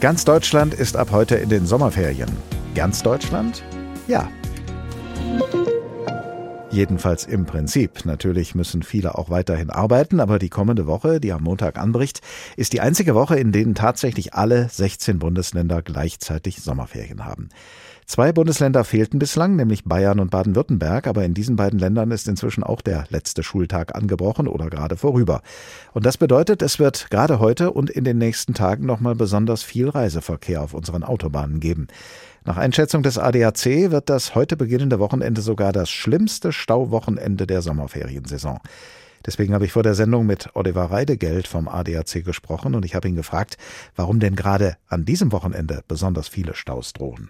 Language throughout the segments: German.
Ganz Deutschland ist ab heute in den Sommerferien. Ganz Deutschland? Ja. Jedenfalls im Prinzip. Natürlich müssen viele auch weiterhin arbeiten, aber die kommende Woche, die am Montag anbricht, ist die einzige Woche, in denen tatsächlich alle 16 Bundesländer gleichzeitig Sommerferien haben. Zwei Bundesländer fehlten bislang, nämlich Bayern und Baden-Württemberg, aber in diesen beiden Ländern ist inzwischen auch der letzte Schultag angebrochen oder gerade vorüber. Und das bedeutet, es wird gerade heute und in den nächsten Tagen nochmal besonders viel Reiseverkehr auf unseren Autobahnen geben. Nach Einschätzung des ADAC wird das heute beginnende Wochenende sogar das schlimmste Stauwochenende der Sommerferiensaison. Deswegen habe ich vor der Sendung mit Oliver Reidegeld vom ADAC gesprochen und ich habe ihn gefragt, warum denn gerade an diesem Wochenende besonders viele Staus drohen.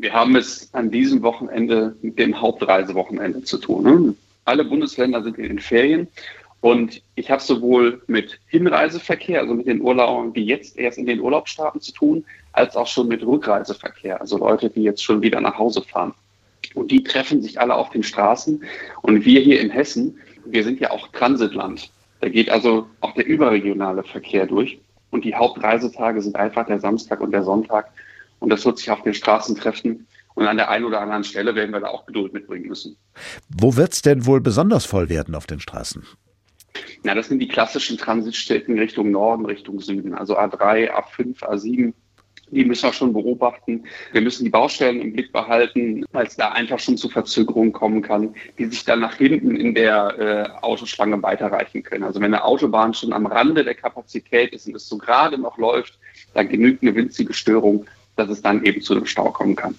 Wir haben es an diesem Wochenende mit dem Hauptreisewochenende zu tun. Ne? Alle Bundesländer sind in den Ferien und ich habe sowohl mit Hinreiseverkehr, also mit den Urlaubern, die jetzt erst in den Urlaub starten, zu tun, als auch schon mit Rückreiseverkehr, also Leute, die jetzt schon wieder nach Hause fahren. Und die treffen sich alle auf den Straßen. Und wir hier in Hessen, wir sind ja auch Transitland. Da geht also auch der überregionale Verkehr durch. Und die Hauptreisetage sind einfach der Samstag und der Sonntag. Und das wird sich auf den Straßen treffen. Und an der einen oder anderen Stelle werden wir da auch Geduld mitbringen müssen. Wo wird es denn wohl besonders voll werden auf den Straßen? Na, das sind die klassischen Transitstädten Richtung Norden, Richtung Süden. Also A3, A5, A7. Die müssen wir schon beobachten. Wir müssen die Baustellen im Blick behalten, weil es da einfach schon zu Verzögerungen kommen kann, die sich dann nach hinten in der äh, Autoschlange weiterreichen können. Also wenn eine Autobahn schon am Rande der Kapazität ist und es so gerade noch läuft, dann genügt eine winzige Störung dass es dann eben zu einem Stau kommen kann.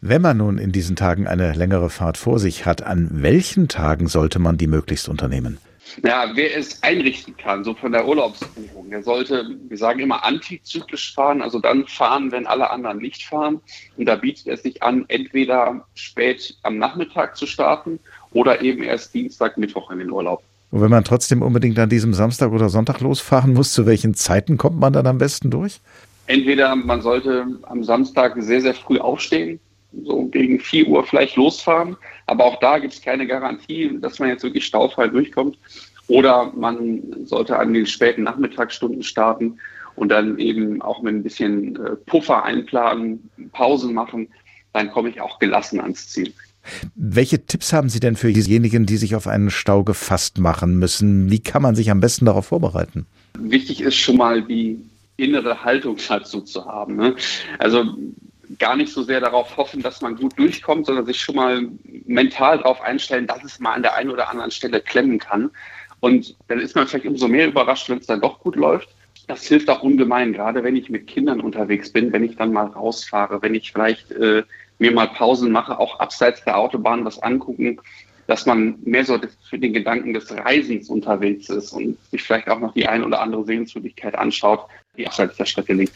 Wenn man nun in diesen Tagen eine längere Fahrt vor sich hat, an welchen Tagen sollte man die möglichst unternehmen? Ja, wer es einrichten kann, so von der Urlaubsbuchung, der sollte, wir sagen immer, antizyklisch fahren, also dann fahren, wenn alle anderen nicht fahren. Und da bietet es sich an, entweder spät am Nachmittag zu starten oder eben erst Dienstag, Mittwoch in den Urlaub. Und wenn man trotzdem unbedingt an diesem Samstag oder Sonntag losfahren muss, zu welchen Zeiten kommt man dann am besten durch? Entweder man sollte am Samstag sehr, sehr früh aufstehen, so gegen 4 Uhr vielleicht losfahren, aber auch da gibt es keine Garantie, dass man jetzt wirklich staufrei durchkommt. Oder man sollte an den späten Nachmittagsstunden starten und dann eben auch mit ein bisschen äh, Puffer einplanen, Pausen machen, dann komme ich auch gelassen ans Ziel. Welche Tipps haben Sie denn für diejenigen, die sich auf einen Stau gefasst machen müssen? Wie kann man sich am besten darauf vorbereiten? Wichtig ist schon mal die innere Haltung dazu zu haben. Ne? Also gar nicht so sehr darauf hoffen, dass man gut durchkommt, sondern sich schon mal mental darauf einstellen, dass es mal an der einen oder anderen Stelle klemmen kann. Und dann ist man vielleicht umso mehr überrascht, wenn es dann doch gut läuft. Das hilft auch ungemein, gerade wenn ich mit Kindern unterwegs bin, wenn ich dann mal rausfahre, wenn ich vielleicht äh, mir mal Pausen mache, auch abseits der Autobahn was angucken, dass man mehr so für den Gedanken des Reisens unterwegs ist und sich vielleicht auch noch die ein oder andere Sehenswürdigkeit anschaut, die abseits der Strecke liegt.